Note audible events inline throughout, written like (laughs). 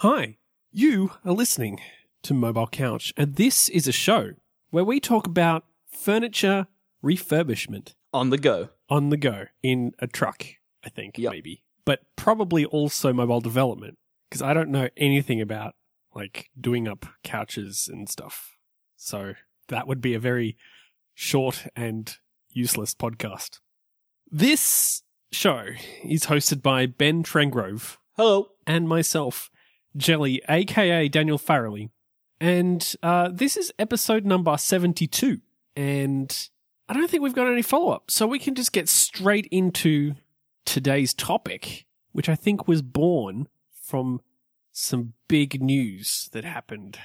Hi, you are listening to Mobile Couch, and this is a show where we talk about furniture refurbishment On the go. on the go in a truck, I think, Yep. maybe. But probably also mobile development, because I don't know anything about like doing up couches and stuff. So that would be a very short and useless podcast. This show is hosted by Ben Trengrove Hello. and myself, Jelly, aka Daniel Farrelly. And uh, this is episode number 72. And I don't think we've got any follow up. So we can just get straight into today's topic, which I think was born from some big news that happened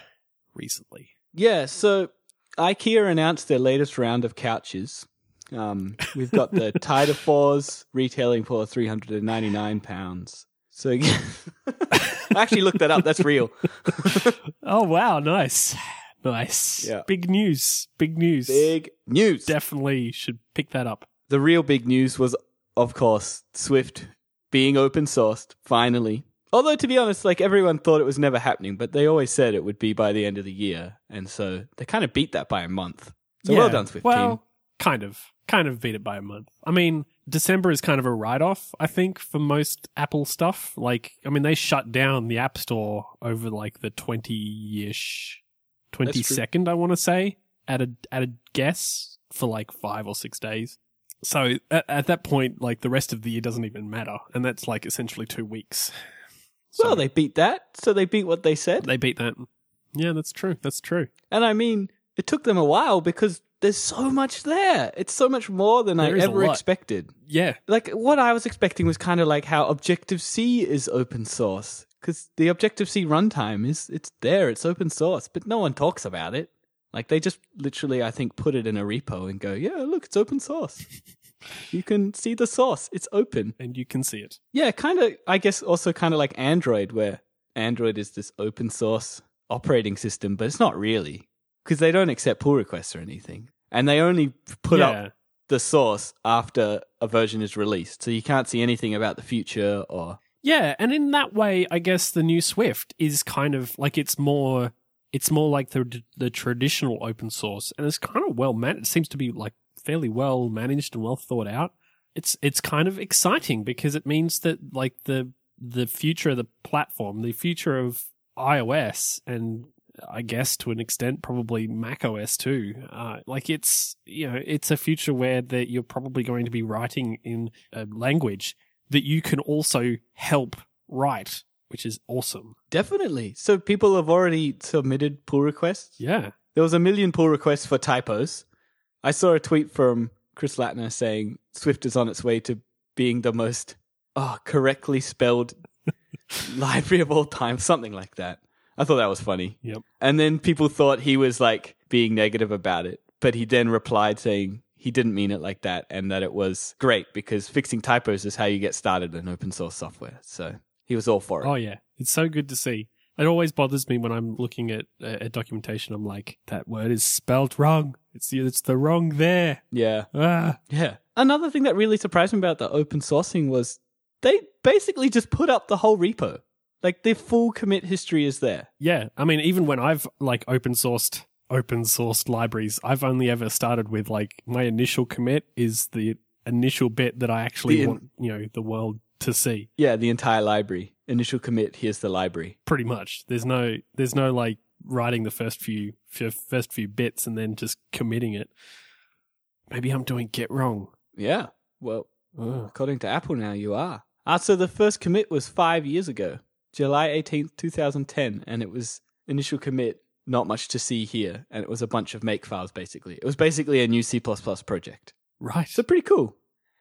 recently. Yeah. So IKEA announced their latest round of couches. Um, we've got the (laughs) Tida 4s retailing for £399. So (laughs) I actually looked that up. That's real. (laughs) Oh, wow. Nice. Nice. Yeah. Big news. Big news. Big news. Definitely should pick that up. the real big news was, of course, Swift being open sourced finally. Although to be honest, like everyone thought it was never happening, but they always said it would be by the end of the year, and so they kind of beat that by a month. So well done, Swift Well, team. kind of. Kind of beat it by a month. I mean, December is kind of a write off, I think, for most Apple stuff. Like, I mean, they shut down the App Store over like the 20 ish, 22nd, I want to say, at a, at a guess for like five or six days. So at, at that point, like the rest of the year doesn't even matter. And that's like essentially two weeks. So Well, they beat that, so they beat what they said. they beat that. Yeah, that's true. That's true. And I mean, it took them a while because there's so much there. It's so much more than There I ever expected. Yeah. Like, what I was expecting was kind of like how Objective C is open source. Because the Objective C runtime is, it's there, it's open source, but no one talks about it. Like, they just literally, I think, put it in a repo and go, yeah, look, it's open source. (laughs) you can see the source, it's open. And you can see it. Yeah, kind of, I guess also kind of like Android, where Android is this open source operating system, but it's not really because they don't accept pull requests or anything. And they only put yeah. up the source after a version is released. So you can't see anything about the future or. Yeah, and in that way, I guess the new Swift is kind of like it's more it's more like the the traditional open source, and it's kind of well managed. It seems to be like fairly well managed and well thought out. It's it's kind of exciting because it means that like the the future of the platform, the future of iOS, and I guess to an extent probably Mac OS too. Uh, like it's you know it's a future where that you're probably going to be writing in a language that you can also help write, which is awesome. Definitely. So people have already submitted pull requests. Yeah. There was a million pull requests for typos. I saw a tweet from Chris Lattner saying Swift is on its way to being the most oh, correctly spelled (laughs) library of all time, something like that. I thought that was funny. Yep. And then people thought he was like being negative about it, but he then replied saying he didn't mean it like that and that it was great because fixing typos is how you get started in open source software. So he was all for it. Oh yeah. It's so good to see. It always bothers me when I'm looking at uh, documentation. I'm like, that word is spelled wrong. It's the, it's the wrong there. Yeah. Ah. Yeah. Another thing that really surprised me about the open sourcing was they basically just put up the whole repo. Like the full commit history is there. Yeah. I mean, even when I've like open sourced open sourced libraries, I've only ever started with like my initial commit is the initial bit that I actually in- want you know the world to see. Yeah, the entire library. Initial commit, here's the library. pretty much. There's no there's no like writing the first few first few bits and then just committing it. Maybe I'm doing git wrong. Yeah. Well, Ugh. according to Apple now you are. Ah, so the first commit was five years ago. July 18th, 2010. And it was initial commit, not much to see here. And it was a bunch of make files basically. It was basically a new C project. Right. So pretty cool.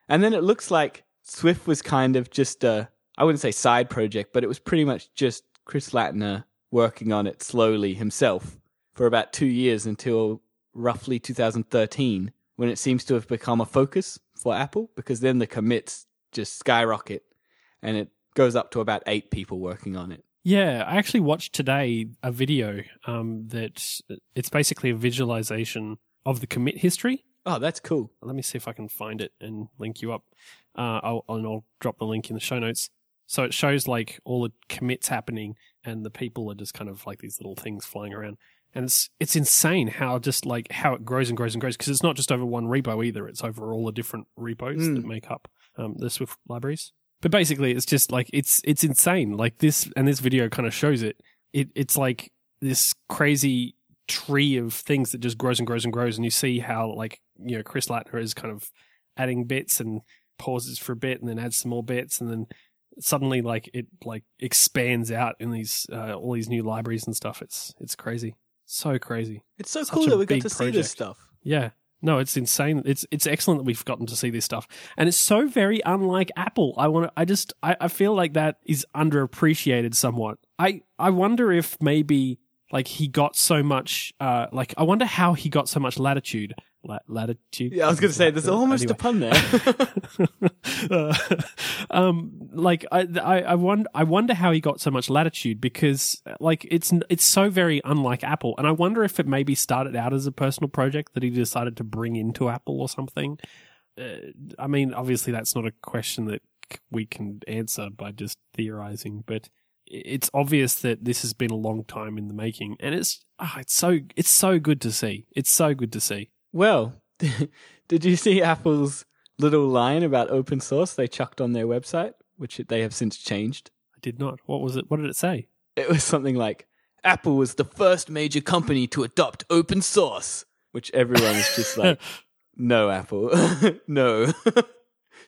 And then it looks like Swift was kind of just a, I wouldn't say side project, but it was pretty much just Chris Lattner working on it slowly himself for about two years until roughly 2013, when it seems to have become a focus for Apple, because then the commits just skyrocket and it goes up to about eight people working on it. Yeah, I actually watched today a video um, that it's basically a visualization of the commit history. Oh, that's cool. Let me see if I can find it and link you up. Uh, I'll, and I'll drop the link in the show notes. So it shows like all the commits happening, and the people are just kind of like these little things flying around. And it's it's insane how just like how it grows and grows and grows because it's not just over one repo either. It's over all the different repos Mm. that make up um, the Swift libraries. But basically, it's just like it's it's insane. Like this, and this video kind of shows it. It it's like this crazy tree of things that just grows and grows and grows, and you see how like you know Chris Lattner is kind of adding bits and pauses for a bit, and then adds some more bits, and then suddenly like it like expands out in these uh, all these new libraries and stuff. It's it's crazy, so crazy. It's so Such cool that we got to see this stuff. Yeah. No, it's insane. It's it's excellent that we've gotten to see this stuff, and it's so very unlike Apple. I want to. I just. I, I feel like that is underappreciated somewhat. I I wonder if maybe like he got so much. Uh, like I wonder how he got so much latitude. La- latitude. Yeah, I was going to say, there's almost Anyway. a pun there. (laughs) Uh, um, like I, I, I wonder, I wonder how he got so much latitude because, like, it's it's so very unlike Apple, and I wonder if it maybe started out as a personal project that he decided to bring into Apple or something. Uh, I mean, obviously, that's not a question that we can answer by just theorizing, but it's obvious that this has been a long time in the making, and it's ah, it's so it's so good to see. It's so good to see. Well, (laughs) did you see Apple's little line about open source they chucked on their website, which they have since changed? I did not. What was it? What did it say? It was something like Apple was the first major company to adopt open source, which everyone was just like, (laughs) no, Apple, (laughs) no.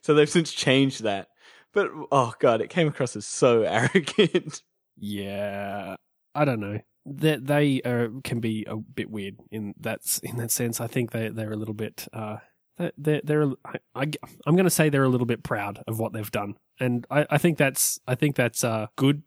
so they've since changed that. But oh god, it came across as so arrogant. Yeah, I don't know. They they uh, can be a bit weird in that in that sense. I think they they're a little bit. Uh, they're, they're I, I am going to say they're a little bit proud of what they've done, and I, I think that's I think that's a good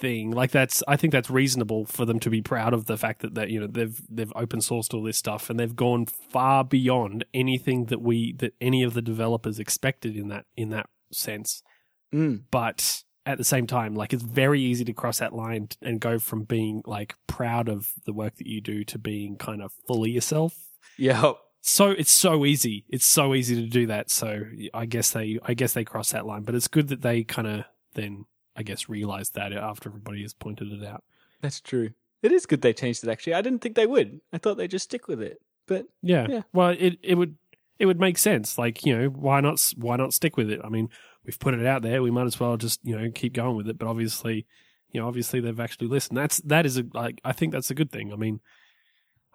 thing. Like that's I think that's reasonable for them to be proud of the fact that that you know they've they've open sourced all this stuff and they've gone far beyond anything that we that any of the developers expected in that in that sense Mm. but at the same time like it's very easy to cross that line and go from being like proud of the work that you do to being kind of fully yourself Yeah, so it's so easy it's so easy to do that so i guess they i guess they cross that line but it's good that they kind of then i guess realized that after everybody has pointed it out that's true. It is good they changed it. Actually, I didn't think they would. I thought they'd just stick with it. But yeah, Yeah. well it it would it would make sense like you know why not why not stick with it i mean we've put it out there we might as well just you know keep going with it. But obviously you know obviously they've actually listened. That's that is a like i think that's a good thing. I mean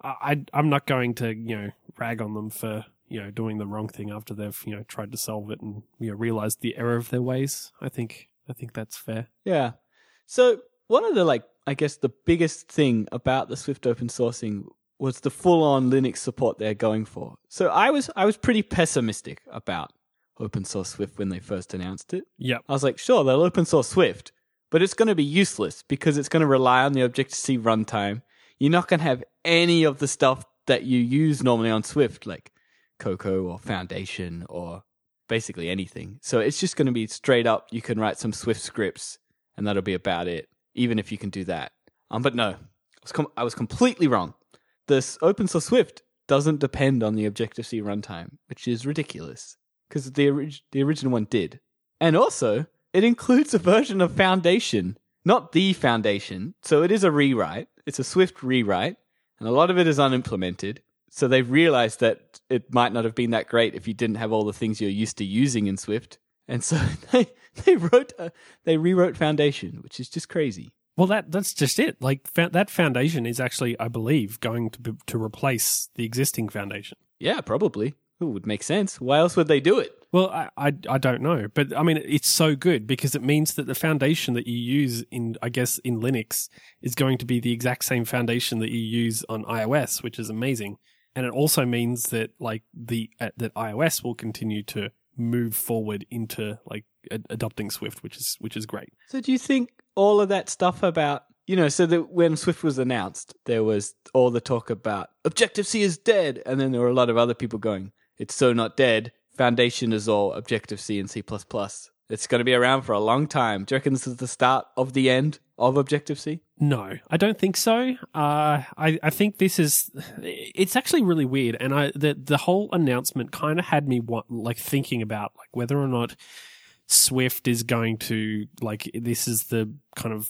i i'm not going to you know rag on them for you know doing the wrong thing after they've you know tried to solve it and you know realized the error of their ways. I think i think that's fair. Yeah. So one of the like I guess the biggest thing about the Swift open sourcing was the full on Linux support they're going for. So I was I was pretty pessimistic about open source Swift when they first announced it. Yeah. I was like, sure, they'll open source Swift, but it's going to be useless because it's going to rely on the Objective C runtime. You're not going to have any of the stuff that you use normally on Swift, like Cocoa or Foundation or basically anything. So it's just going to be straight up. You can write some Swift scripts, and that'll be about it. Even if you can do that, um, but no, I was, com- I was completely wrong. This open source Swift doesn't depend on the Objective C runtime, which is ridiculous because the orig- the original one did. And also, it includes a version of Foundation, not the Foundation. So it is a rewrite. It's a Swift rewrite, and a lot of it is unimplemented. So they've realized that it might not have been that great if you didn't have all the things you're used to using in Swift. And so (laughs) they they wrote a, they rewrote Foundation, which is just crazy. Well, that that's just it. Like fa- that foundation is actually, I believe, going to be, to replace the existing foundation. Yeah, probably. It would make sense. Why else would they do it? Well, I, I I don't know, but I mean, it's so good because it means that the foundation that you use in, I guess, in Linux is going to be the exact same foundation that you use on iOS, which is amazing. And it also means that like the uh, that iOS will continue to move forward into like ad- adopting Swift, which is which is great. So do you think all of that stuff about you know, so that when Swift was announced, there was all the talk about Objective C is dead, and then there were a lot of other people going, "It's so not dead. Foundation is all Objective C and C It's going to be around for a long time." Do you reckon this is the start of the end of Objective C? No, I don't think so. Uh, I I think this is it's actually really weird, and I the the whole announcement kind of had me what, like thinking about like whether or not Swift is going to like this is the kind of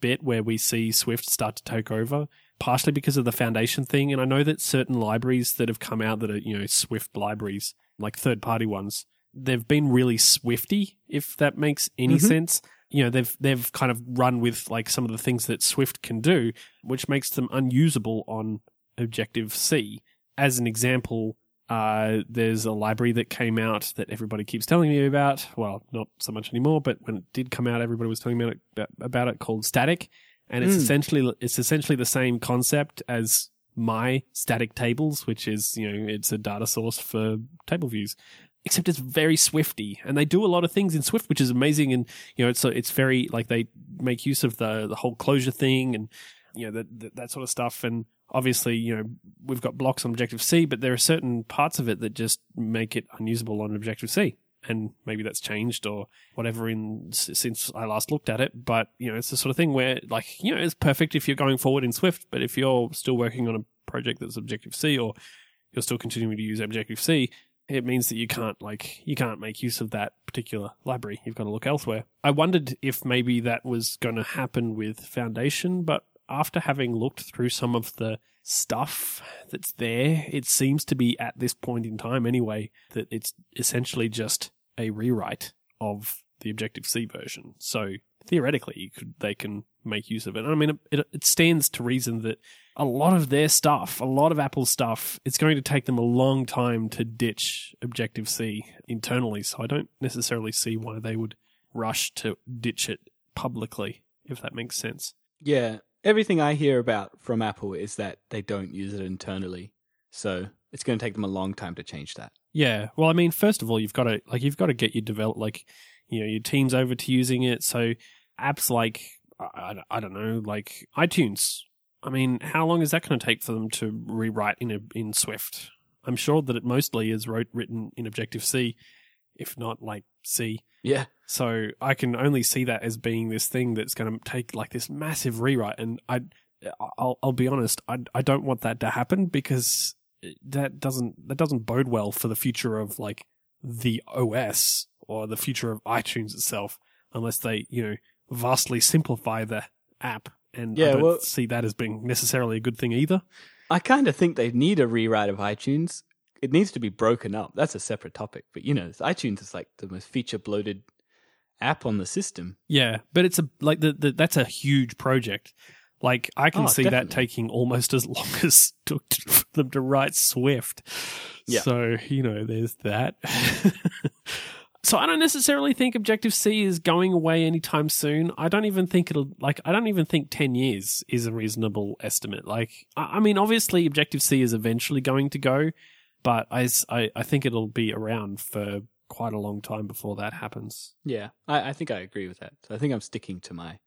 bit where we see Swift start to take over, partially because of the foundation thing. And I know that certain libraries that have come out that are, you know, Swift libraries, like third party ones, they've been really Swifty, if that makes any Mhm. sense. You know, they've they've kind of run with like some of the things that Swift can do, which makes them unusable on Objective C. As an example, uh, there's a library that came out that everybody keeps telling me about. Well, not so much anymore, but when it did come out, everybody was telling me about it, about it called Static, and it's Mm. essentially it's essentially the same concept as my static tables, which is you know it's a data source for table views. Except it's very Swifty, and they do a lot of things in Swift, which is amazing. And you know, it's it's very like they make use of the the whole closure thing, and you know that that, that sort of stuff. And obviously, you know, we've got blocks on Objective C, but there are certain parts of it that just make it unusable on Objective C. And maybe that's changed or whatever in since I last looked at it. But you know, it's the sort of thing where, like, you know, it's perfect if you're going forward in Swift, but if you're still working on a project that's Objective C or you're still continuing to use Objective C, it means that you can't like you can't make use of that particular library. You've got to look elsewhere. I wondered if maybe that was going to happen with Foundation, but after having looked through some of the stuff that's there, it seems to be at this point in time anyway that it's essentially just a rewrite of the Objective C version. So theoretically, could they can make use of it. I mean, it, it stands to reason that a lot of their stuff, a lot of Apple stuff, it's going to take them a long time to ditch Objective C internally. So I don't necessarily see why they would rush to ditch it publicly, if that makes sense. Yeah, everything I hear about from Apple is that they don't use it internally. So it's going to take them a long time to change that. Yeah. Well, I mean, first of all, you've got to like you've got to get your develop like you know your teams over to using it. So apps like I, I, don't know, like iTunes. I mean, how long is that going to take for them to rewrite in a, in Swift? I'm sure that it mostly is wrote written in Objective C, if not like C. Yeah. So I can only see that as being this thing that's going to take like this massive rewrite, and I, I'll, I'll be honest, I, I don't want that to happen because that doesn't that doesn't bode well for the future of like the OS or the future of iTunes itself, unless they you know vastly simplify the app, and I Yeah, don't well- see that as being necessarily a good thing either. I kind of think they need a rewrite of iTunes. It needs to be broken up. That's a separate topic. But you know, iTunes is like the most feature bloated app on the system. Yeah, but it's a like the, the that's a huge project. Like I can Oh, see that taking almost as long (laughs) as took to- for them to write Swift. Yeah. So you know, there's that. (laughs) so I don't necessarily think Objective C is going away anytime soon. I don't even think it'll like. I don't even think ten years is a reasonable estimate. Like, I, I mean, obviously Objective C is eventually going to go, but I I think it'll be around for quite a long time before that happens. Yeah, I, I think I agree with that. So I think I'm sticking to my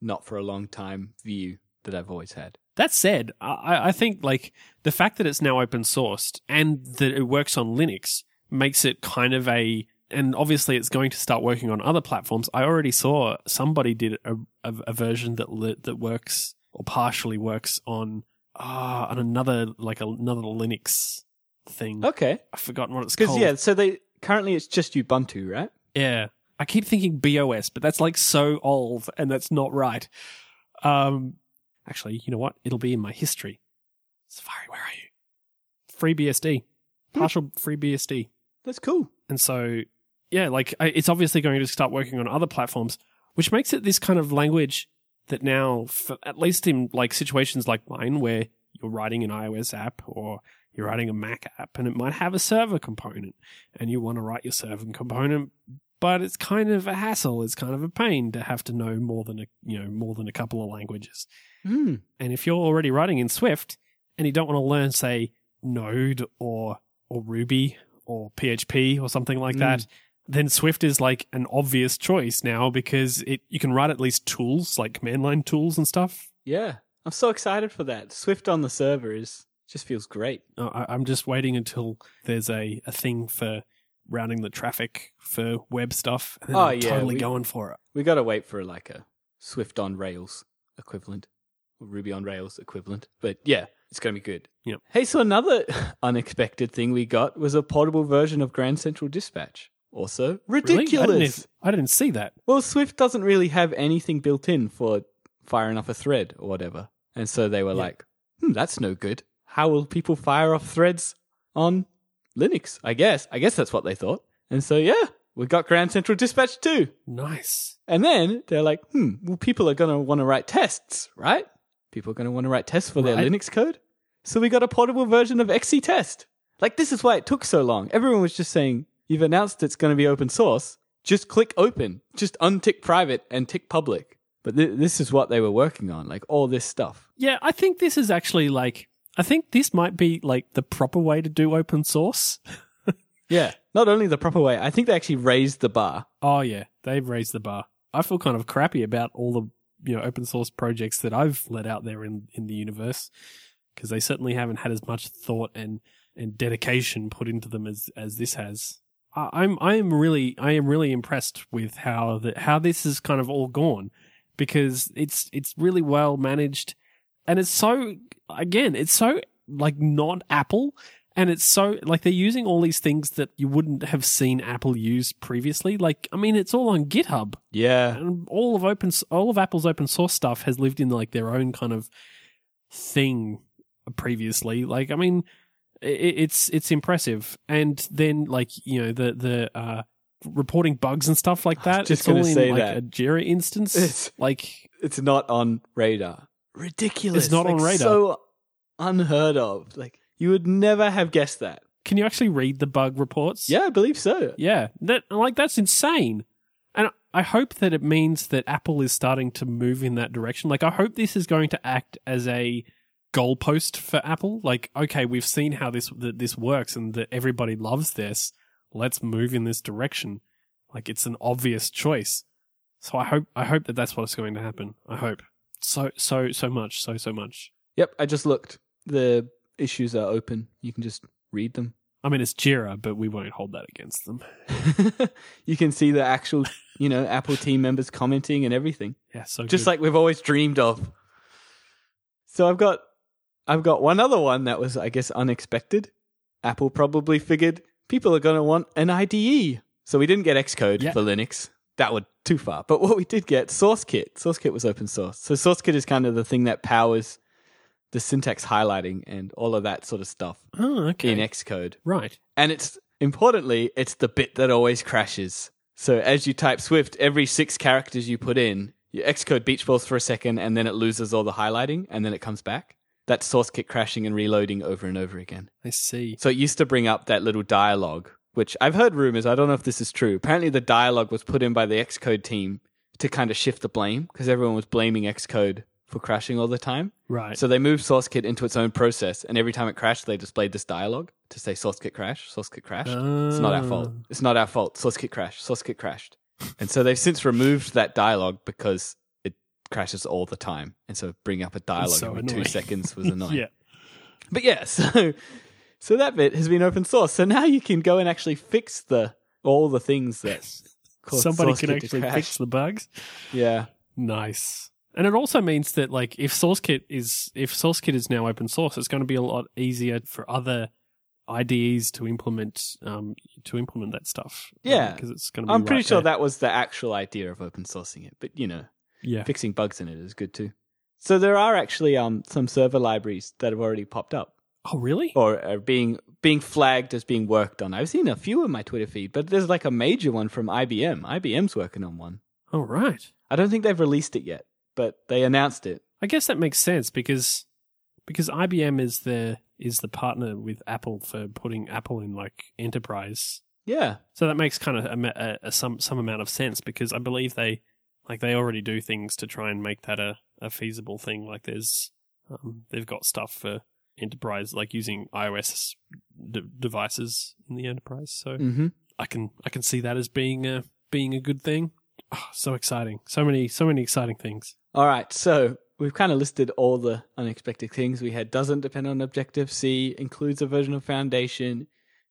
not for a long time view that I've always had. That said, I, I think like the fact that it's now open sourced and that it works on Linux makes it kind of a and obviously it's going to start working on other platforms. I already saw somebody did a, a, a version that li- that works or partially works on ah on another like another Linux thing. Okay, I've forgotten what it's because called. yeah, so they currently it's just Ubuntu, right? Yeah. I keep thinking BeOS, but that's like so old and that's not right. Um actually, you know what? It'll be in my history. Safari, where are you? FreeBSD. Partial FreeBSD. That's cool. And so yeah, like it's obviously going to start working on other platforms, which makes it this kind of language that now for, at least in like situations like mine where you're writing an iOS app or you're writing a Mac app and it might have a server component and you want to write your server component but it's kind of a hassle it's kind of a pain to have to know more than a you know more than a couple of languages Hmm. and if you're already writing in Swift and you don't want to learn say Node or or Ruby or PHP or something like Mm. that then Swift is like an obvious choice now because it you can write at least tools like command line tools and stuff Yeah, I'm so excited for that. Swift on the server is just feels great. Uh, I, I'm just waiting until there's a, a thing for routing the traffic for web stuff. And Oh, yeah, totally we- going for it. We got to wait for like a Swift on Rails equivalent, or Ruby on Rails equivalent. But yeah, it's going to be good. Yep. Hey, so another (laughs) unexpected thing we got was a portable version of Grand Central Dispatch. Also Really? ridiculous. I didn't, I didn't see that. Well, Swift doesn't really have anything built in for firing off a thread or whatever. And so they were like, hmm, that's no good. How will people fire off threads on Linux? I guess. I guess that's what they thought. And so, yeah, we got Grand Central Dispatch too. Nice. And then they're like, hmm, well, people are going to want to write tests, right? People are going to want to write tests for their Linux code. So we got a portable version of XC Test. Like, this is why it took so long. Everyone was just saying, you've announced it's going to be open source. Just click open. Just untick private and tick public. But th- this is what they were working on, like all this stuff. Yeah, I think this is actually like I think this might be like the proper way to do open source. (laughs) Yeah. Not only the proper way, I think they actually raised the bar. Oh yeah, they've raised the bar. I feel kind of crappy about all the you know open source projects that I've let out there in in the universe because they certainly haven't had as much thought and and dedication put into them as as this has. I, I'm I am really I am really impressed with how that how this is kind of all gone because it's it's really well managed and it's so again it's so like not Apple and it's so like they're using all these things that you wouldn't have seen Apple use previously. Like, I mean, it's all on GitHub, Yeah. and all of open, all of Apple's open source stuff has lived in like their own kind of thing previously. Like, I mean, it's it's impressive, and then like you know the the uh, reporting bugs and stuff like that. just it's all in say like that. a Jira instance. It's- like, It's not on radar. Ridiculous. It's not on radar. So unheard of. Like, you would never have guessed that. can you actually read the bug reports? Yeah, I believe so. Yeah, that like that's insane. And I hope that it means that Apple is starting to move in that direction. Like I hope this is going to act as a goalpost for Apple. Like, okay, we've seen how this that this works and that everybody loves this. Let's move in this direction. Like it's an obvious choice. So I hope I hope that that's what's going to happen. I hope so so so much so so much. Yep, I just looked. The issues are open. You can just read them. I mean, it's Jira, but we won't hold that against them. (laughs) you can see the actual, you know, Apple team members commenting and everything. Yeah, so Just good. like we've always dreamed of. So I've got I've got one other one that was I guess unexpected. Apple probably figured people are going to want an IDE. So we didn't get Xcode Yeah. for Linux. That would too far. But what we did get, SourceKit. SourceKit was open source. So SourceKit is kind of the thing that powers the syntax highlighting and all of that sort of stuff oh, okay, in Xcode. right. And it's importantly, it's the bit that always crashes. So as you type Swift, every six characters you put in, your Xcode beach balls for a second and then it loses all the highlighting and then it comes back. That's SourceKit crashing and reloading over and over again. I see. So it used to bring up that little dialogue, which I've heard rumors. I don't know if this is true. Apparently, the dialogue was put in by the Xcode team to kind of shift the blame because everyone was blaming Xcode for crashing all the time. Right. So they moved SourceKit into its own process, and every time it crashed, they displayed this dialogue to say SourceKit crash, SourceKit crashed. it's not our fault. Ah. It's not our fault. SourceKit crashed. SourceKit crashed. and so they've since removed that dialogue because it crashes all the time, and so bringing up a dialogue so every annoying. two seconds was (laughs) annoying. Yeah. But yeah, (laughs) so so that bit has been open source. So now you can go and actually fix the all the things that (laughs) cause Somebody can actually fix the bugs. Yeah. Nice. And it also means that like if SourceKit is if SourceKit is now open source, it's going to be a lot easier for other IDEs to implement um to implement that stuff. Yeah. because it's going to. be I'm pretty right sure there. that was the actual idea of open sourcing it. But you know, Yeah. fixing bugs in it is good too. So there are actually um some server libraries that have already popped up Oh really? or are being being flagged as being worked on. I've seen a few in my Twitter feed, but there's like a major one from IBM. IBM's working on one. Oh right. I don't think they've released it yet, but they announced it. I guess that makes sense because because IBM is the is the partner with Apple for putting Apple in like enterprise. Yeah. So that makes kind of a, a, a some some amount of sense because I believe they like they already do things to try and make that a, a feasible thing. Like there's um, they've got stuff for enterprise like using iOS d- devices in the enterprise. So Mm-hmm. I can I can see that as being a being a good thing. Oh, so exciting! So many so many exciting things. All right, so we've kind of listed all the unexpected things. We had doesn't depend on Objective C, includes a version of Foundation,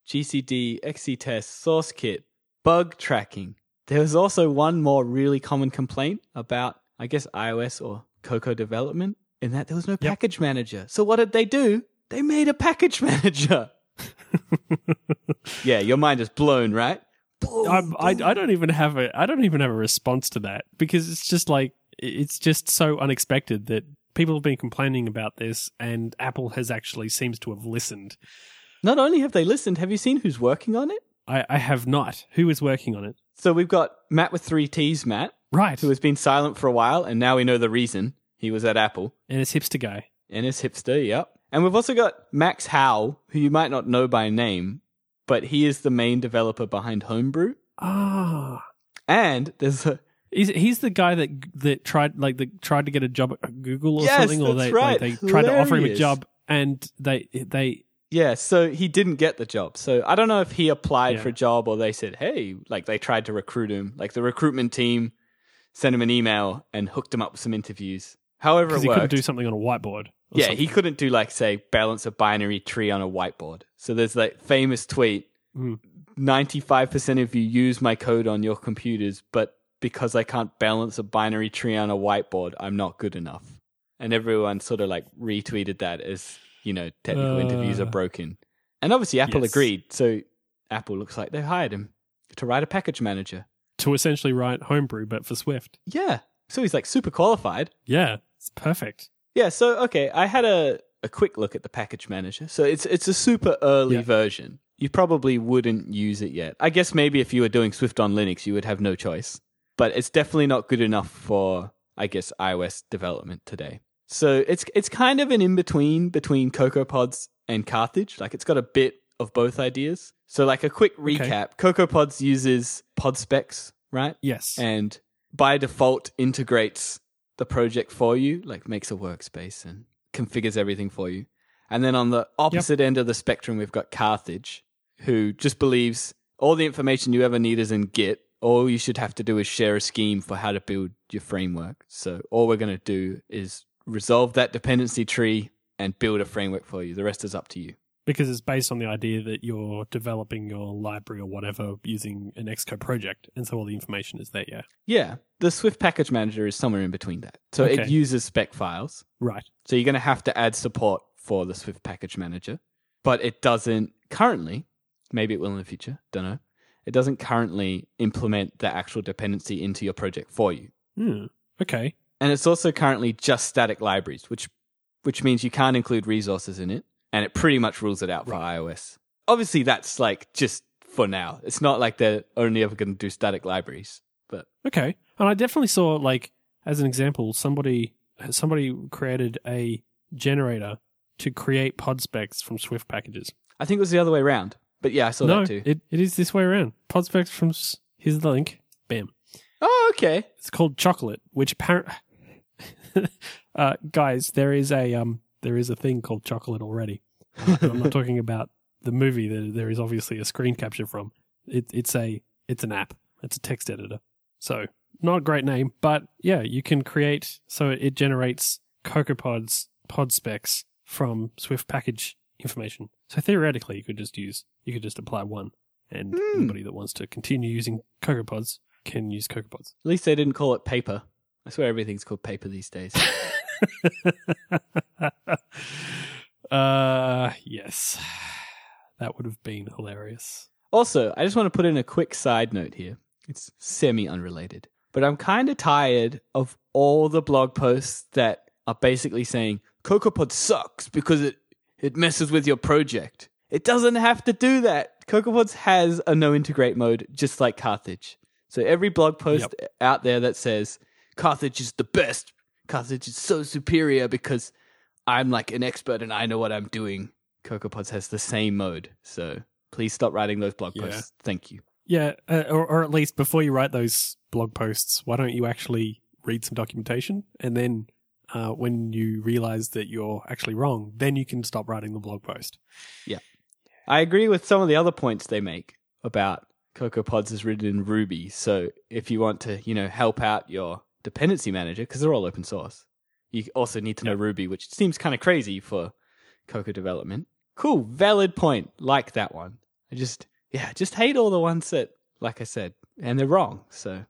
GCD, XC test, SourceKit, bug tracking. There was also one more really common complaint about, I guess, iOS or Cocoa development, in that there was no Yep. package manager. So what did they do? They made a package (laughs) manager. (laughs) yeah, your mind is blown, right? I'm, I I don't even have a I don't even have a response to that because it's just like it's just so unexpected that people have been complaining about this, and Apple has actually seems to have listened. Not only have they listened, have you seen who's working on it? I, I have not. Who is working on it? So we've got Matt with three T's, Matt, Right, who has been silent for a while, and now we know the reason. He was at Apple. and it's hipster guy. And is hipster, yep. And we've also got Max Howell, who you might not know by name, but he is the main developer behind Homebrew. Ah, And there's a he's he's the guy that that tried like the tried to get a job at Google or Yes, something, or that's they right. like, they tried to offer him a job, and they they yeah, so he didn't get the job. So I don't know if he applied Yeah. for a job or they said, "Hey," like they tried to recruit him. Like the recruitment team sent him an email and hooked him up with some interviews. However, it he couldn't do something on a whiteboard. yeah, something. he couldn't do like say balance a binary tree on a whiteboard. So there's like famous tweet: Mm. ninety-five percent of you use my code on your computers, but because I can't balance a binary tree on a whiteboard, I'm not good enough. And everyone sort of like retweeted that as you know technical Uh. interviews are broken. And obviously Apple Yes. agreed. So Apple looks like they hired him to write a package manager. to essentially write homebrew, but for Swift. Yeah, so he's like super qualified. Yeah, it's perfect. Yeah, so okay, I had a, a quick look at the package manager. So it's it's a super early Yeah. version. You probably wouldn't use it yet. I guess maybe if you were doing Swift on Linux, you would have no choice. But it's definitely not good enough for I guess iOS development today. So it's it's kind of an in between between CocoaPods and Carthage. Like it's got a bit of both ideas. So like a quick recap, CocoaPods uses pod specs, right? Yes. and by default integrates the project for you, like makes a workspace and configures everything for you. And then on the opposite end of the spectrum, we've got Carthage, who just believes all the information you ever need is in Git. All you should have to do is share a scheme for how to build your framework. So all we're going to do is resolve that dependency tree and build a framework for you. The rest is up to you. Because it's based on the idea that you're developing your library or whatever using an Xcode project, and so all the information is there. Yeah, Yeah, the Swift package manager is somewhere in between that. So it uses spec files. right. So you're going to have to add support for the Swift package manager, but it doesn't currently. Maybe it will in the future. Don't know. It doesn't currently implement the actual dependency into your project for you, Hmm. Okay. and it's also currently just static libraries, which which means you can't include resources in it, and it pretty much rules it out for iOS. Obviously, that's like just for now. It's not like they're only ever going to do static libraries, but Okay. And I definitely saw like as an example, somebody somebody created a generator to create pod specs from Swift packages. I think it was the other way around. But yeah, I saw no, that too. it, it is this way around. Pod specs from here's the link. Bam. oh, okay. It's called chocolate, which apparently, (laughs) uh, guys, there is a um, there is a thing called chocolate already. (laughs) I'm not talking about the movie that there is obviously a screen capture from. It, it's a it's an app. It's a text editor. So not a great name, but yeah, you can create. So it generates CocoaPods pod specs from Swift package information. So theoretically, you could just use you could just apply one, and Hmm. anybody that wants to continue using CocoaPods can use CocoaPods. At least they didn't call it paper. I swear everything's called paper these days. (laughs) uh, yes. That would have been hilarious. also, I just want to put in a quick side note here. It's semi unrelated, but I'm kind of tired of all the blog posts that are basically saying CocoaPod sucks because it, it messes with your project. It doesn't have to do that. CocoaPods has a no integrate mode, just like Carthage. So every blog post out there that says Carthage is the best, Carthage is so superior because I'm like an expert and I know what I'm doing. CocoaPods has the same mode. So please stop writing those blog Yeah. posts. Thank you. Yeah, uh, or, or at least before you write those blog posts, why don't you actually read some documentation? And then uh, when you realize that you're actually wrong, then you can stop writing the blog post. Yeah. I agree with some of the other points they make about CocoaPods is written in Ruby. So if you want to, you know, help out your dependency manager, because they're all open source, you also need to know Ruby, which seems kind of crazy for Cocoa development. Cool, valid point. Like that one. I just, yeah, just hate all the ones that, like I said, and they're wrong. So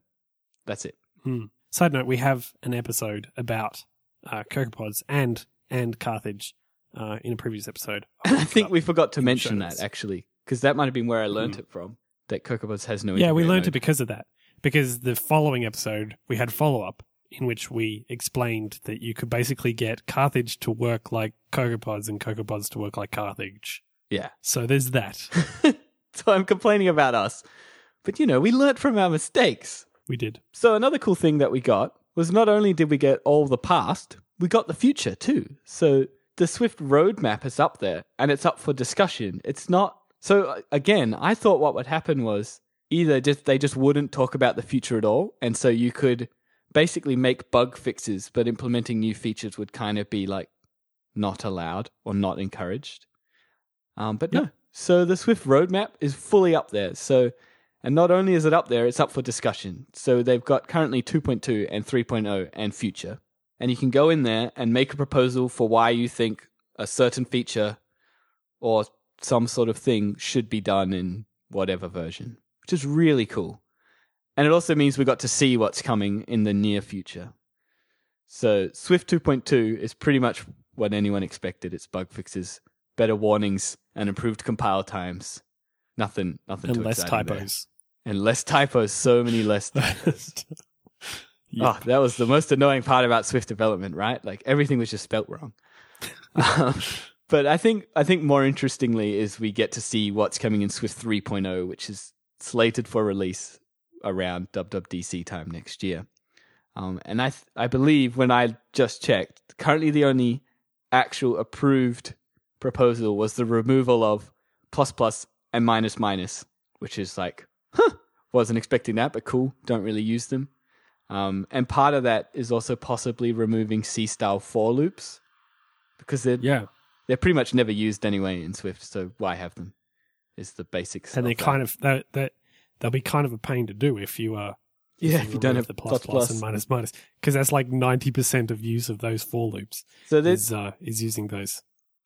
that's it. Hmm. Side note: We have an episode about uh, CocoaPods and and Carthage uh, in a previous episode. (laughs) I think we forgot to mention that actually, because that might have been where I learned Mm. it from. That CocoaPods has no. yeah, we learned it because of that. Because the following episode, we had follow up in which we explained that you could basically get Carthage to work like CocoaPods and CocoaPods to work like Carthage. Yeah. So there's that. (laughs) so I'm complaining about us. But you know, we learnt from our mistakes. we did. So another cool thing that we got was not only did we get all the past, we got the future too. So the Swift roadmap is up there and it's up for discussion. It's not so uh, again, I thought what would happen was either just they just wouldn't talk about the future at all and so you could basically make bug fixes but implementing new features would kind of be like not allowed or not encouraged. Um, but no. So the Swift roadmap is fully up there. So and not only is it up there, it's up for discussion. So they've got currently 2.2 and 3.0 and future. And you can go in there and make a proposal for why you think a certain feature or some sort of thing should be done in whatever version, which is really cool. And it also means we got to see what's coming in the near future. So Swift 2.2 is pretty much what anyone expected. It's bug fixes, better warnings, and improved compile times. Nothing, nothing And less exciting there. typos. and less typos. So many less. (laughs) typos. Oh, that was the most annoying part about Swift development, right? Like everything was just spelt wrong. (laughs) um, but I think I think more interestingly is we get to see what's coming in Swift 3.0, which is slated for release around WWDC time next year. Um, and I th- I believe when I just checked, currently the only actual approved proposal was the removal of plus plus and minus minus, which is like, huh, wasn't expecting that, but cool. Don't really use them. Um, and part of that is also possibly removing C style for loops because they're yeah. they're pretty much never used anyway in Swift. So why have them? Is the basics. And they're kind of that that they'll be kind of a pain to do if you uh yeah. If you don't have the plus plus and minus minus because that's like ninety percent of use of those for loops so there's is uh is using those.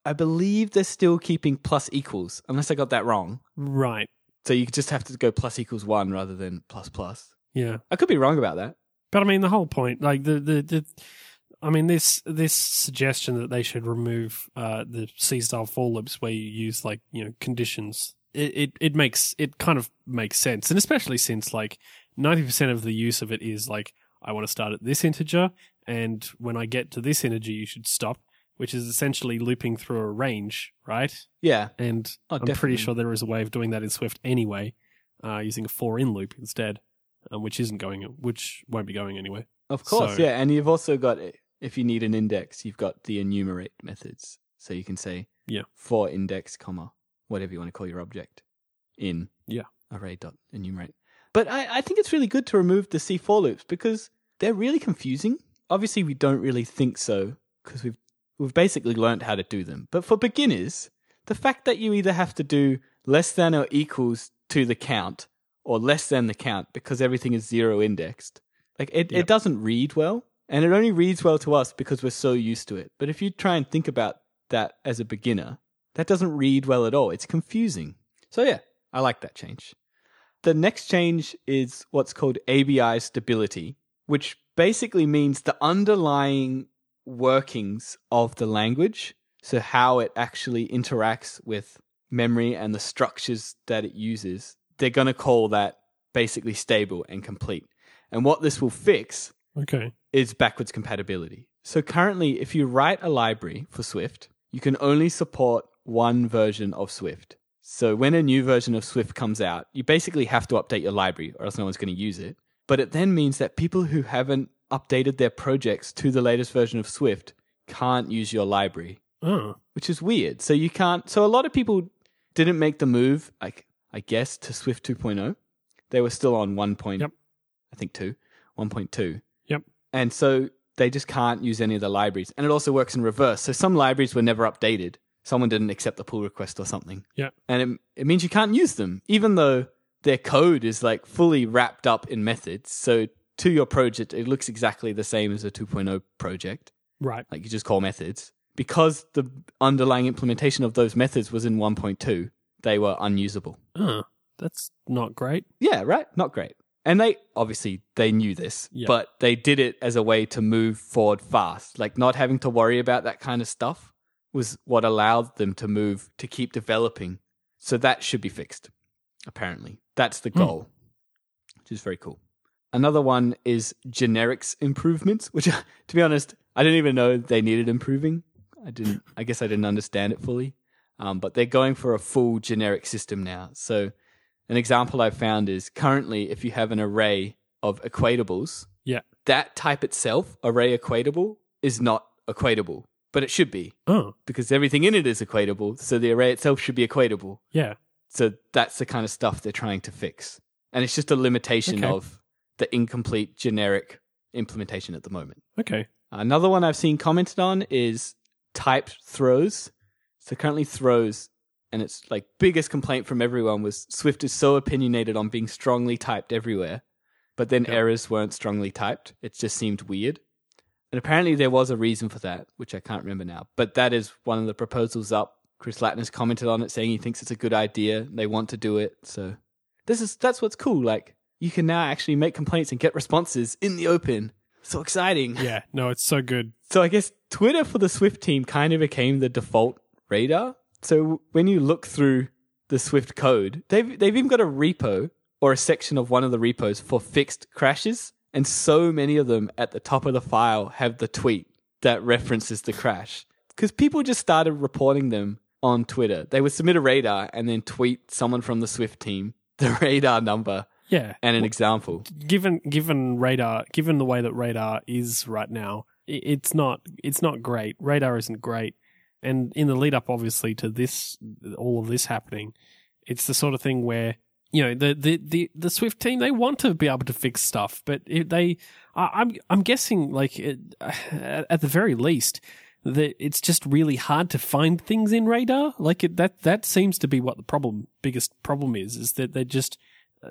I believe they're still keeping plus equals unless I got that wrong. Right. So you just have to go plus equals one rather than plus plus. Yeah. I could be wrong about that. But I mean, the whole point, like the the, the I mean, this this suggestion that they should remove uh, the C style for loops where you use like you know conditions, it, it it makes it kind of makes sense, and especially since like ninety percent of the use of it is like I want to start at this integer, and when I get to this integer, you should stop, which is essentially looping through a range, right? Yeah. And Oh, I'm definitely. pretty sure there is a way of doing that in Swift anyway, uh, using a for in loop instead, um, which isn't going, which won't be going anyway. Of course, So- yeah. And you've also got, if you need an index, you've got the enumerate methods. So you can say, Yeah. for index, comma, whatever you want to call your object in Yeah. array dot enumerate. But I, I think it's really good to remove the C4 loops because they're really confusing. Obviously, we don't really think so because we've we've basically learned how to do them. But for beginners, the fact that you either have to do less than or equals to the count or less than the count because everything is zero indexed, like it, Yep. it doesn't read well. And it only reads well to us because we're so used to it. But if you try and think about that as a beginner, that doesn't read well at all. It's confusing. So yeah, I like that change. The next change is what's called ABI stability, which basically means the underlying workings of the language. So how it actually interacts with memory and the structures that it uses. They're going to call that basically stable and complete. And what this will fix Okay. is backwards compatibility. So currently, if you write a library for Swift, you can only support one version of Swift. So when a new version of Swift comes out, you basically have to update your library or else no one's going to use it. But it then means that people who haven't updated their projects to the latest version of Swift can't use your library, Oh. which is weird. So you can't. So a lot of people didn't make the move, like I guess, to Swift 2.0. They were still on 1. Point, Yep. I think 2, 1.2. Yep. And so they just can't use any of the libraries. And it also works in reverse. So some libraries were never updated. Someone didn't accept the pull request or something. Yeah. And it, it means you can't use them, even though their code is like fully wrapped up in methods. So to your project, it looks exactly the same as a 2.0 project. Right. Like you just call methods. Because the underlying implementation of those methods was in 1.2, they were unusable. Oh. That's not great. Yeah, right? Not great. And they obviously they knew this, Yeah. but they did it as a way to move forward fast. Like not having to worry about that kind of stuff was what allowed them to move to keep developing. So that should be fixed. Apparently. That's the Hmm. goal. Which is very cool. Another one is generics improvements, which, (laughs) to be honest, I didn't even know they needed improving. I didn't. I guess I didn't understand it fully. Um, but they're going for a full generic system now. So, an example I found is currently if you have an array of equatables, Yeah. that type itself, array equatable, is not equatable, but it should be Oh, because everything in it is equatable. So the array itself should be equatable. yeah. So that's the kind of stuff they're trying to fix. And it's just a limitation Okay. of the incomplete generic implementation at the moment. Okay. Another one I've seen commented on is typed throws. So currently throws, and it's like biggest complaint from everyone was Swift is so opinionated on being strongly typed everywhere, but then Yep. errors weren't strongly typed. It just seemed weird. And apparently there was a reason for that, which I can't remember now. But that is one of the proposals up. Chris Lattner's commented on it saying he thinks it's a good idea. They want to do it. So this is that's what's cool. Like you can now actually make complaints and get responses in the open. So exciting. Yeah. No, it's so good. So I guess Twitter for the Swift team kind of became the default radar. So when you look through the Swift code, they've they've even got a repo or a section of one of the repos for fixed crashes, and so many of them at the top of the file have the tweet that references the crash because people just started reporting them on Twitter. They would submit a radar and then tweet someone from the Swift team (laughs) the radar number Yeah. and an example. given given radar given the way that radar is right now it's not it's not great radar isn't great and in the lead up obviously to this all of this happening it's the sort of thing where you know the the the, the swift team they want to be able to fix stuff but they i'm i'm guessing like it, (sighs) at the very least that it's just really hard to find things in radar. Like it, that that seems to be what the problem biggest problem is is that they just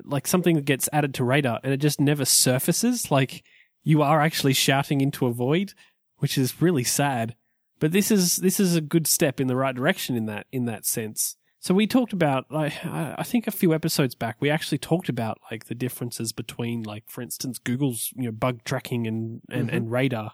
like something that gets added to radar and it just never surfaces. Like you are actually shouting into a void which is really sad. But this is this is a good step in the right direction in that in that sense so we talked about like i think a few episodes back we actually talked about like the differences between like for instance google's you know bug tracking and and, Mhm. and radar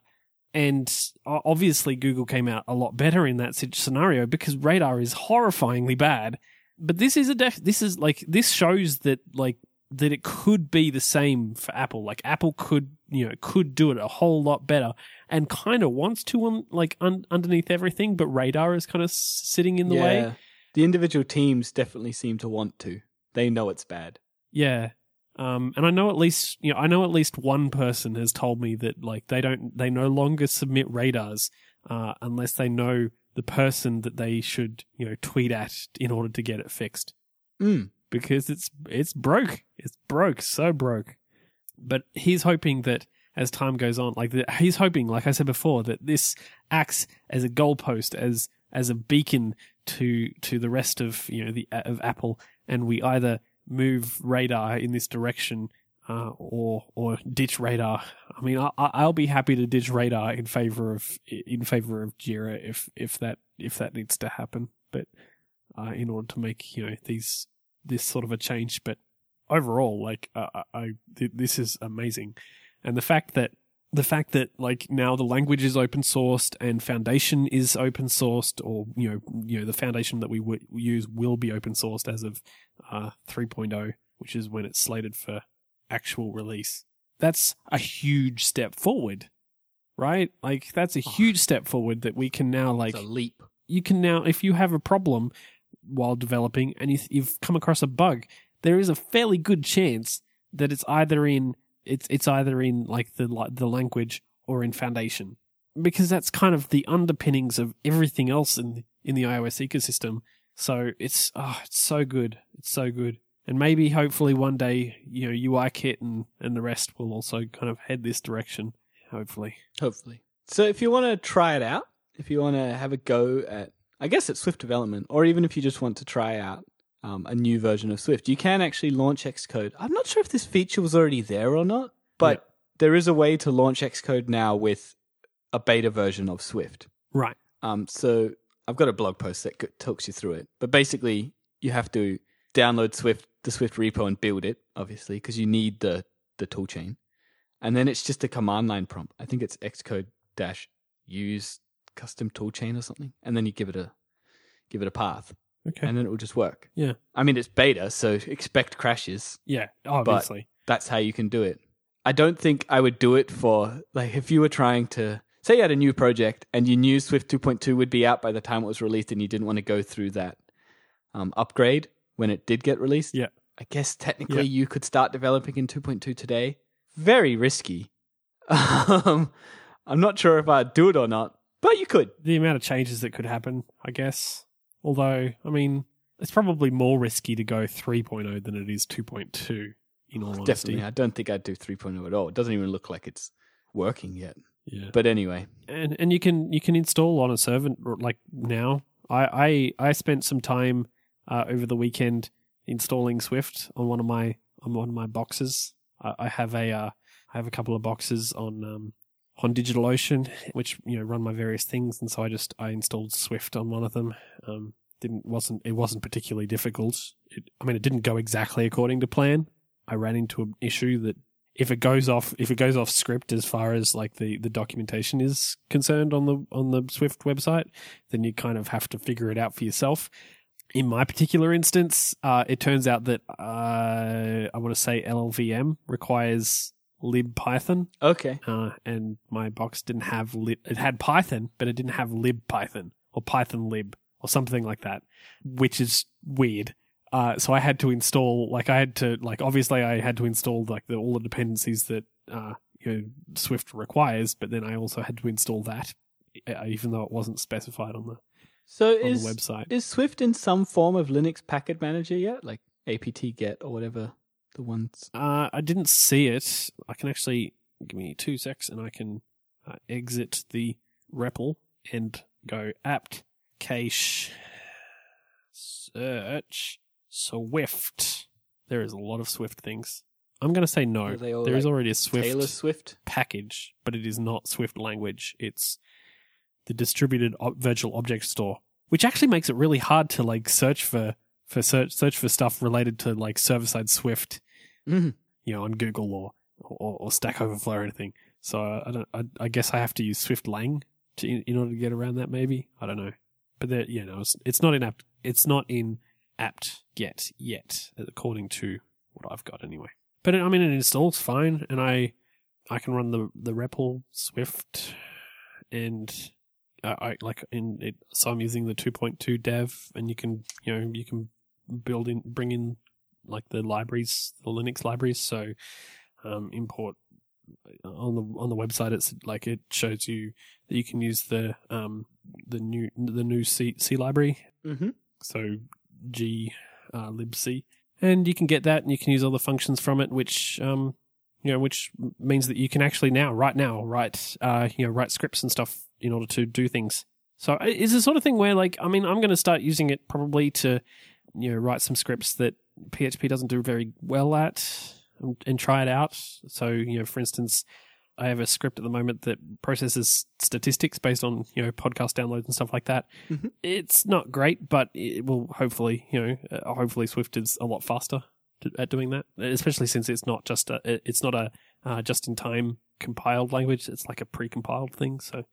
and obviously google came out a lot better in that scenario because radar is horrifyingly bad but this is a def- this is like this shows that like that it could be the same for Apple. Like Apple could you know could do it a whole lot better and kind of wants to on like un- underneath everything, but radar is kind of sitting in the way. The individual teams definitely seem to want to. They know it's bad. Yeah. Um, and I know at least you know I know at least one person has told me that like they don't they no longer submit radars uh, unless they know the person that they should you know tweet at in order to get it fixed. Mm. because it's it's broke. It's broke, so broke. But he's hoping that as time goes on, like the, he's hoping, like I said before, that this acts as a goalpost, as as a beacon to to the rest of you know the of Apple, and we either move radar in this direction. Uh, or or ditch radar. I mean, I, I- I'll be happy to ditch radar in favor of in favor of Jira if if that if that needs to happen. But uh, in order to make you know these this sort of a change. But overall, like uh, I, I this is amazing, and the fact that the fact that like now the language is open sourced and Foundation is open sourced, or you know you know the Foundation that we w- use will be open sourced as of uh, 3.0, which is when it's slated for actual release. That's a huge step forward. Right? Like that's a huge step forward that we can now like it's a leap. you can now, if you have a problem while developing and you, you've come across a bug, there is a fairly good chance that it's either in it's it's either in like the the language or in Foundation, because that's kind of the underpinnings of everything else in in the iOS ecosystem. So it's oh, it's so good, it's so good, and maybe hopefully one day you know UIKit and and the rest will also kind of head this direction. Hopefully, Hopefully. So if you want to try it out, if you want to have a go at, I guess it's Swift development, or even if you just want to try out um, a new version of Swift, you can actually launch Xcode. I'm not sure if this feature was already there or not, but there is a way to launch Xcode now with a beta version of Swift. right? Um, so I've got a blog post that talks you through it, but basically you have to download Swift, the Swift repo, and build it, obviously, because you need the the toolchain, and then it's just a command line prompt. I think it's Xcode dash use custom toolchain or something, and then you give it a give it a path, Okay, and then it will just work. Yeah. I mean it's beta, so expect crashes. yeah, obviously. That's how you can do it. I don't think I would do it for like if you were trying to say you had a new project and you knew Swift 2.2 would be out by the time it was released and you didn't want to go through that um, upgrade when it did get released. Yeah. I guess technically Yeah. you could start developing in 2.2 today. Very risky. (laughs) Um, I'm not sure if I'd do it or not, but you could. the amount of changes that could happen, I guess. Although, I mean, it's probably more risky to go 3.0 than it is 2.2. In all honesty, Definitely. I don't think I'd do 3.0 at all. It doesn't even look like it's working yet. yeah. But anyway, and and you can you can install on a server like now. I I, I spent some time uh, over the weekend installing Swift on one of my on one of my boxes. I, I have a uh, I have a couple of boxes on um, on DigitalOcean, which you know run my various things, and so I just I installed Swift on one of them. Um, didn't wasn't it wasn't particularly difficult. It, I mean, it didn't go exactly according to plan. I ran into an issue that if it goes off if it goes off script as far as like the, the documentation is concerned on the on the Swift website, then you kind of have to figure it out for yourself. In my particular instance, uh, it turns out that uh, I want to say LLVM requires libpython, okay. uh, and my box didn't have lib. It had Python, but it didn't have libpython or Python lib or something like that, which is weird. Uh, so I had to install, like, I had to, like, obviously I had to install like the, all the dependencies that uh, you know Swift requires, but then I also had to install that, uh, even though it wasn't specified on the So on is the website. is Swift in some form of Linux package manager yet? Like apt-get or whatever the ones. Uh, I didn't see it. I can actually give me two secs, and I can uh, exit the REPL and go apt cache search Swift. There is a lot of Swift things. I'm going to say no. Are they all There is already a Swift Taylor Swift. package, but it is not Swift language. It's the distributed virtual object store, which actually makes it really hard to like search for for search search for stuff related to like server side Swift, Mhm. you know, on Google or or, or Stack Overflow or anything. So uh, I don't. I, I guess I have to use Swift Lang to in, in order to get around that. Maybe I don't know, but there, you know, it's, it's not in apt. It's not in apt get yet, according to what I've got anyway. But I mean, it installs fine, and I I can run the the REPL Swift, and uh, I like in it. So I'm using the 2.2 dev, and you can you know you can build in bring in like the libraries, the Linux libraries. So um, import on the on the website. It's like it shows you that you can use the um the new the new C C library. Mm-hmm. So G uh, libc, and you can get that, and you can use all the functions from it, which um you know which means that you can actually now right now write uh you know write scripts and stuff in order to do things. So uh, it's the sort of thing where like I mean I'm going to start using it probably to you know write some scripts that PHP doesn't do very well at and, and try it out. So you know for instance I have a script at the moment that processes statistics based on you know podcast downloads and stuff like that. Mhm. It's not great, but it will hopefully you know uh, hopefully Swift is a lot faster to, at doing that, especially since it's not just a it's not a uh, just in time compiled language. It's like a pre-compiled thing, so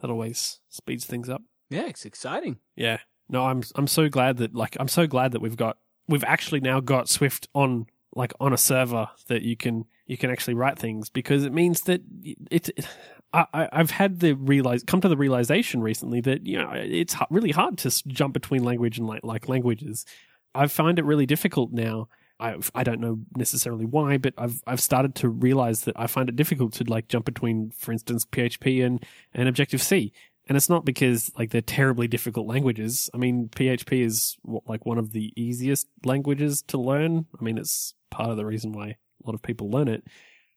that always speeds things up. Yeah, it's exciting. Yeah. No, I'm I'm so glad that like I'm so glad that we've got we've actually now got Swift on like on a server that you can you can actually write things because it means that it. it I, I've had the realize come to the realization recently that you know it's really hard to jump between language and like like languages. I find it really difficult now. I I don't know necessarily why, but I've I've started to realize that I find it difficult to like jump between, for instance, PHP and and Objective C. And it's not because like they're terribly difficult languages. I mean, PHP is like one of the easiest languages to learn. I mean, it's part of the reason why a lot of people learn it.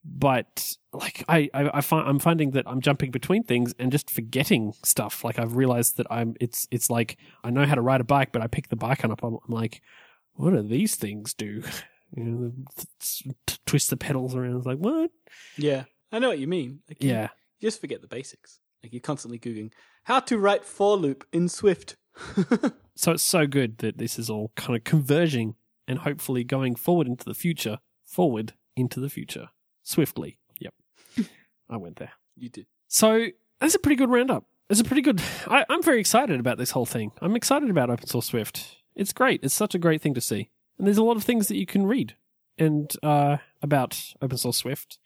But like I, I, I find I'm finding that I'm jumping between things and just forgetting stuff. Like I've realized that I'm it's it's like I know how to ride a bike, but I pick the bike up. I'm, I'm like, what do these things do? (laughs) You know, twist the pedals around. It's like what? Yeah, I know what you mean. Like, you Yeah, just forget the basics. Like you're constantly googling how to write for loop in Swift. (laughs) So it's so good that this is all kind of converging and hopefully going forward into the future, forward into the future swiftly. Yep. (laughs) I went there. you did. So that's a pretty good roundup. It's a pretty good. I, I'm very excited about this whole thing. I'm excited about open source Swift. It's great. It's such a great thing to see. And there's a lot of things that you can read and uh, about open source Swift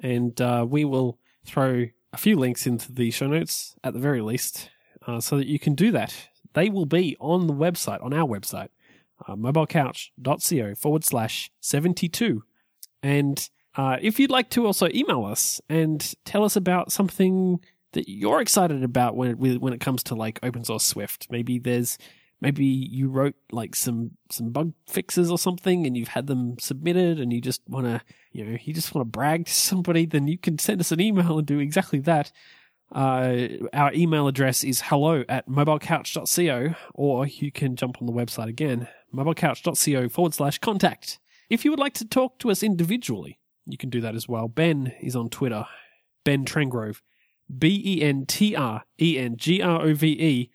And uh, we will throw a few links into the show notes at the very least uh, so that you can do that. They will be on the website, on our website, uh, mobilecouch.co forward slash 72. And uh, if you'd like to also email us and tell us about something that you're excited about when it, when it comes to like open source Swift, maybe there's maybe you wrote like some some bug fixes or something and you've had them submitted and you just want to you know you just want to brag to somebody then you can send us an email and do exactly that. Uh, our email address is hello at mobilecouch.co or you can jump on the website again mobilecouch.co forward slash contact. If you would like to talk to us individually you can do that as well. Ben is on twitter ben trengrove b-e-n-t-r-e-n-g-r-o-v-e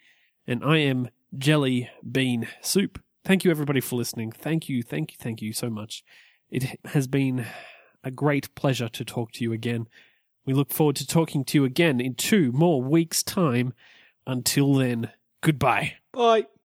and i am jelly bean soup. Thank you, everybody, for listening. Thank you, thank you, thank you so much. It has been a great pleasure to talk to you again. We look forward to talking to you again in two more weeks' time. Until then, goodbye. Bye.